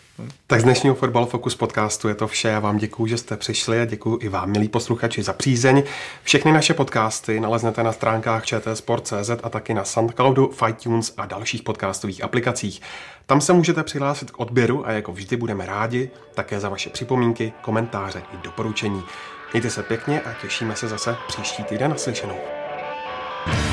Tak z dnešního Fotbal Focus podcastu je to vše. Já vám děkuji, že jste přišli a děkuji i vám, milí posluchači, za přízeň. Všechny naše podcasty naleznete na stránkách čtsport.cz a taky na Soundcloudu, FightTunes a dalších podcastových aplikacích. Tam se můžete přihlásit k odběru a jako vždy budeme rádi také za vaše připomínky, komentáře i doporučení. Mějte se pěkně a těšíme se zase příští týden naslyšenou. thank you